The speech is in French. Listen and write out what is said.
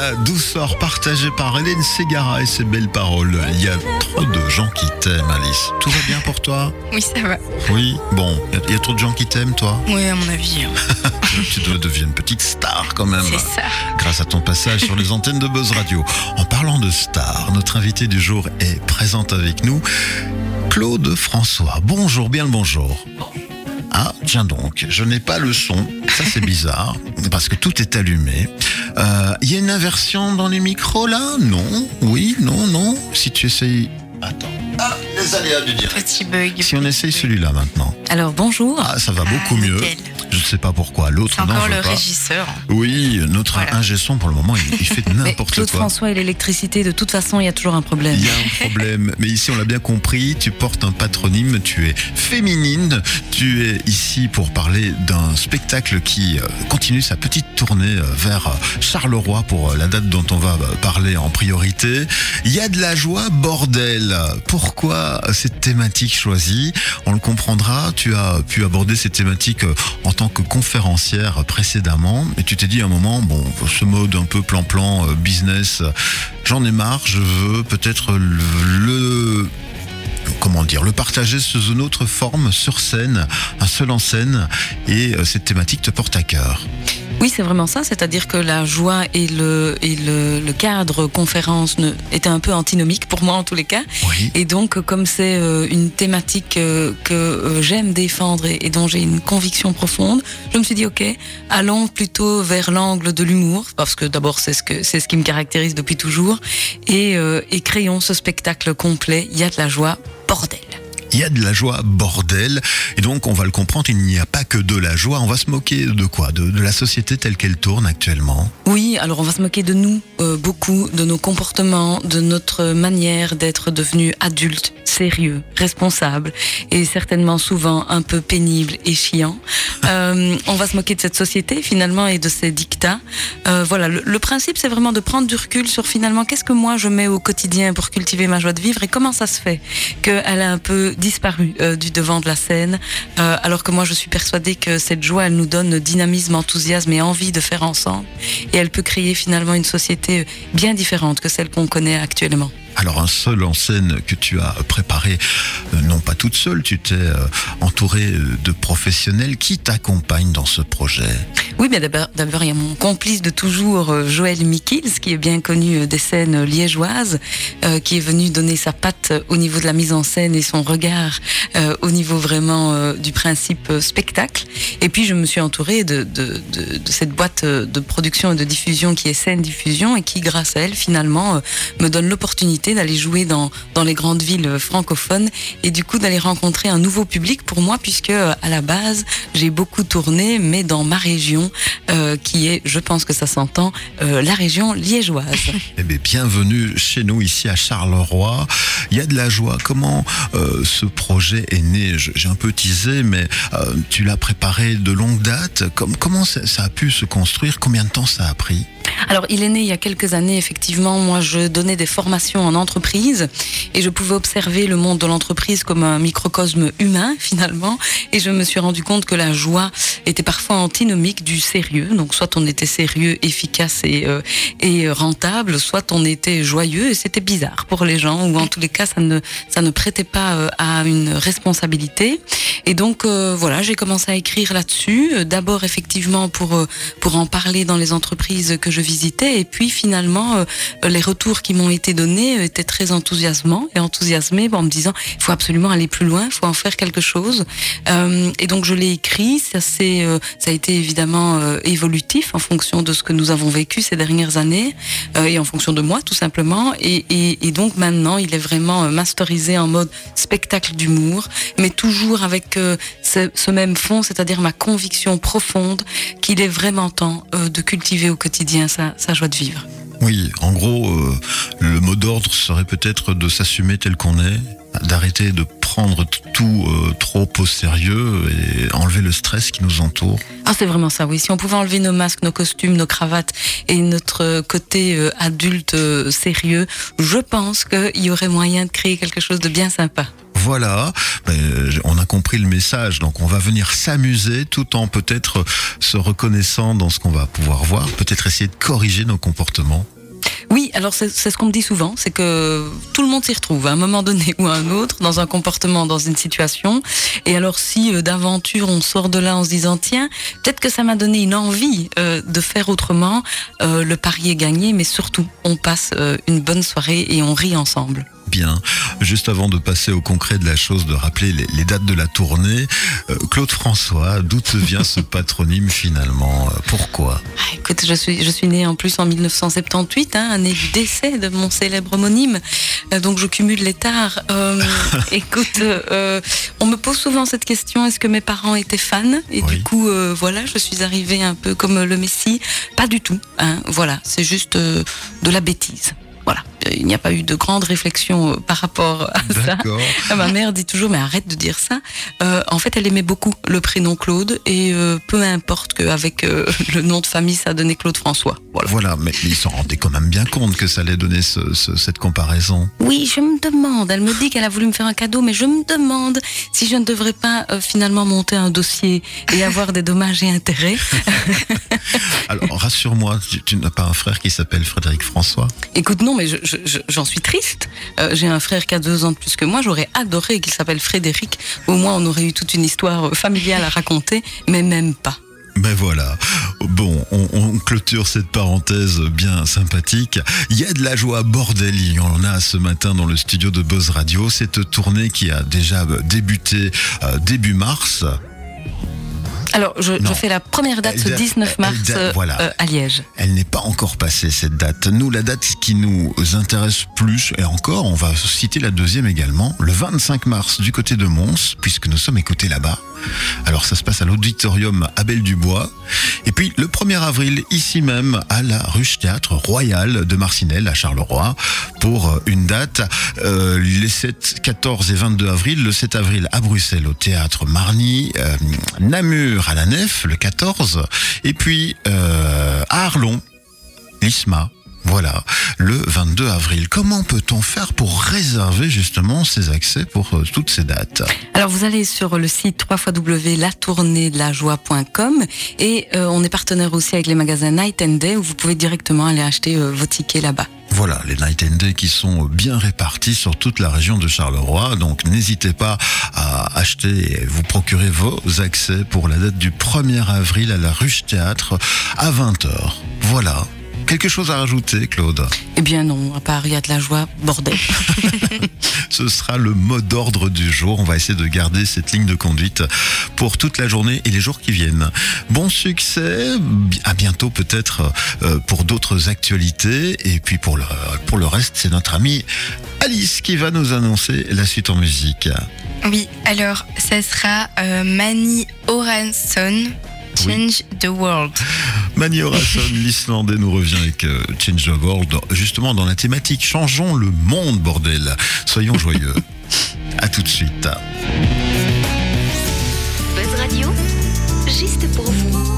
La douceur partagée par Hélène Ségara et ses belles paroles. Il y a trop de gens qui t'aiment, Alice. Tout va bien pour toi? Oui, ça va. Oui, bon, il y a- il y, a trop de gens qui t'aiment, toi? Oui, à mon avis. hein. Tu dois devenir une petite star quand même. C'est ça. grâce à ton passage sur les antennes de Buzz Radio. En parlant de stars, notre invité du jour est présente avec nous, Claude François. Bonjour, bien le bonjour. Ah, tiens donc, je n'ai pas le son. Ça, c'est bizarre, parce que tout est allumé. Euh, Il y a une inversion dans les micros, là? Non Oui Non Non Si tu essayes... Attends. Ah, les aléas du direct. Petit bug. Si on essaye celui-là maintenant. Alors bonjour. Ah, ça va Ah, beaucoup mieux. Je ne sais pas pourquoi. L'autre, non, encore je le pas. régisseur. Oui, notre Voilà. ingé son, pour le moment, il, il fait n'importe Claude quoi. François et l'électricité, de toute façon, il y a toujours un problème. Il y a un problème, mais ici on l'a bien compris, tu portes un patronyme, tu es féminine, tu es ici pour parler d'un spectacle qui euh, continue sa petite tournée euh, vers euh, Charleroi pour la date dont on va parler en priorité. Il y a de la joie, bordel. Pourquoi cette thématique choisie? On le comprendra, tu as pu aborder cette thématique en tant que conférencière précédemment, et tu t'es dit à un moment, bon, ce mode un peu plan-plan, euh, business, j'en ai marre, je veux peut-être le, le- comment dire, le partager sous une autre forme, sur scène, un seul en scène, et euh, cette thématique te porte à cœur. Oui, c'est vraiment ça. C'est-à-dire que la joie et le, et le, le cadre conférence ne, étaient un peu antinomiques pour moi en tous les cas. Oui. Et donc, comme c'est euh, une thématique euh, que euh, j'aime défendre et, et dont j'ai une conviction profonde, je me suis dit ok, allons plutôt vers l'angle de l'humour parce que d'abord c'est ce que c'est ce qui me caractérise depuis toujours et, euh, et créons ce spectacle complet. Il y a de la joie, bordel. Il y a de la joie, bordel, et donc on va le comprendre, il n'y a pas que de la joie, on va se moquer de quoi? De, la société telle qu'elle tourne actuellement? Oui, alors on va se moquer de nous euh, beaucoup, de nos comportements, de notre manière d'être devenus adultes, sérieux, responsables et certainement souvent un peu pénibles et chiants. Euh, on va se moquer de cette société finalement et de ses dictats. Euh, voilà, le, le principe c'est vraiment de prendre du recul sur finalement qu'est-ce que moi je mets au quotidien pour cultiver ma joie de vivre et comment ça se fait qu'elle a un peu disparu euh, du devant de la scène, alors que moi je suis persuadée que cette joie elle nous donne dynamisme, enthousiasme et envie de faire ensemble et elle peut créer finalement une société bien différente que celle qu'on connaît actuellement. Alors un seul en scène que tu as préparé, euh, non pas toute seule, tu t'es euh, entouré euh, de professionnels qui t'accompagnent dans ce projet. Oui, mais d'abord, il y a mon complice de toujours, Joël Mikils, qui est bien connu des scènes liégeoises, qui est venu donner sa patte au niveau de la mise en scène et son regard au niveau vraiment du principe spectacle. Et puis, je me suis entourée de, cette boîte de production et de diffusion qui est Scène Diffusion et qui, grâce à elle, finalement, me donne l'opportunité d'aller jouer dans, dans les grandes villes francophones et du coup d'aller rencontrer un nouveau public pour moi, puisque euh, à la base, j'ai beaucoup tourné, mais dans ma région, euh, qui est, je pense que ça s'entend, euh, la région liégeoise. Eh bien, bienvenue chez nous ici à Charleroi. Il y a de la joie. Comment euh, ce projet est né? J'ai un peu teasé, mais euh, tu l'as préparé de longue date. Com- comment ça, ça a pu se construire? Combien de temps ça a pris? Alors, il est né il y a quelques années, effectivement. Moi, je donnais des formations en entreprise et je pouvais observer le monde de l'entreprise comme un microcosme humain, finalement. Et je me suis rendu compte que la joie était parfois antinomique du sérieux. Donc, soit on était sérieux, efficace et, euh, et rentable, soit on était joyeux et c'était bizarre pour les gens, ou en tous les cas, ça ne, ça ne prêtait pas euh, à une responsabilité. Et donc, euh, voilà, j'ai commencé à écrire là-dessus. D'abord, effectivement, pour, euh, pour en parler dans les entreprises que je visitais. Et puis, finalement, euh, les retours qui m'ont été donnés euh, étaient très enthousiasmants et enthousiasmés en me disant, il faut absolument aller plus loin, il faut en faire quelque chose. Euh, et donc, je l'ai écrit. Ça, a été évidemment évolutif en fonction de ce que nous avons vécu ces dernières années et en fonction de moi, tout simplement. Et, donc, maintenant, il est vraiment masterisé en mode spectacle d'humour, mais toujours avec ce, même fond, c'est-à-dire ma conviction profonde qu'il est vraiment temps de cultiver au quotidien sa, sa joie de vivre. Oui, en gros, euh, le mot d'ordre serait peut-être de s'assumer tel qu'on est, d'arrêter de prendre tout euh, trop au sérieux et enlever le stress qui nous entoure. Ah, c'est vraiment ça, oui. Si on pouvait enlever nos masques, nos costumes, nos cravates et notre côté euh, adulte sérieux, je pense qu'il y aurait moyen de créer quelque chose de bien sympa. Voilà, ben, on a compris le message, donc on va venir s'amuser tout en peut-être se reconnaissant dans ce qu'on va pouvoir voir, peut-être essayer de corriger nos comportements. Oui, alors c'est ce qu'on me dit souvent, c'est que tout le monde s'y retrouve à un moment donné ou à un autre, dans un comportement, dans une situation. Et alors si euh, d'aventure on sort de là en se disant tiens, peut-être que ça m'a donné une envie euh, de faire autrement, euh, le pari est gagné, mais surtout on passe une bonne soirée et on rit ensemble bien. Juste avant de passer au concret de la chose, de rappeler les, dates de la tournée, euh, Claude François, d'où te vient ce patronyme finalement? Euh, Pourquoi? Ah, Écoute, je suis, je suis née en plus en 1978, hein, année du décès de mon célèbre homonyme, euh, donc je cumule les tares. écoute, on me pose souvent cette question est-ce que mes parents étaient fans? Et du coup, voilà, je suis arrivée un peu comme le Messie. Pas du tout. Hein, voilà, c'est juste de la bêtise. Voilà il n'y a pas eu de grande réflexion euh, par rapport à ça. Ah, ma mère dit toujours, mais arrête de dire ça. Euh, en fait, elle aimait beaucoup le prénom Claude et euh, peu importe qu'avec le nom de famille, ça donnait Claude François. Voilà, mais ils s'en rendaient quand même bien compte que ça allait donner cette comparaison. Oui, je me demande. Elle me dit qu'elle a voulu me faire un cadeau, mais je me demande si je ne devrais pas finalement monter un dossier et avoir des dommages et intérêts. Alors, rassure-moi, tu, n'as pas un frère qui s'appelle Frédéric François? Écoute, non, mais je j'en suis triste. Euh, j'ai un frère qui a deux ans de plus que moi. J'aurais adoré qu'il s'appelle Frédéric. Au moins, on aurait eu toute une histoire euh, familiale à raconter, mais même pas. Ben voilà. Bon, on, clôture cette parenthèse bien sympathique. Il y a de la joie, bordel. Il en a ce matin dans le studio de Buzz Radio. Cette tournée qui a déjà débuté euh, début mars. Alors, je, fais la première date ce 19 mars euh, à Liège. Elle n'est pas encore passée, cette date. Nous, la date qui nous intéresse plus, et encore, on va citer la deuxième également, le 25 mars du côté de Mons, puisque nous sommes écoutés là-bas. Alors ça se passe à l'auditorium Abel Dubois. Et puis le 1er avril, ici même, à la Ruche Théâtre Royal de Marcinelle, à Charleroi, pour euh, une date, euh, les 7, 14 et 22 avril. Le 7 avril à Bruxelles, au Théâtre Marny. Euh, Namur à la Nef, le 14. Et puis à Arlon, l'ISMA, voilà, le 22 avril. Comment peut-on faire pour réserver justement ces accès pour euh, toutes ces dates? Alors vous allez sur le site www.latourneedelajoie.com et euh, on est partenaire aussi avec les magasins Night and Day où vous pouvez directement aller acheter euh, vos tickets là-bas. Voilà, les Night and Day qui sont bien répartis sur toute la région de Charleroi. Donc n'hésitez pas à acheter et vous procurer vos accès pour la date du 1er avril à la Ruche Théâtre à 20h. Voilà, Quelque chose à rajouter, Claude? Eh bien non, à part il y a de la joie, bordel. Ce sera le mot d'ordre du jour. On va essayer de garder cette ligne de conduite pour toute la journée et les jours qui viennent. Bon succès, à bientôt peut-être euh, pour d'autres actualités. Et puis pour le, pour le reste, c'est notre amie Alice qui va nous annoncer la suite en musique. Oui, alors ça sera euh, Mani Oranson Change the World. Mani Orason, l'Islandais, nous revient avec euh, Change the World, justement dans la thématique Changeons le monde, bordel. Soyons joyeux. à tout de suite. Buzz Radio, juste pour vous.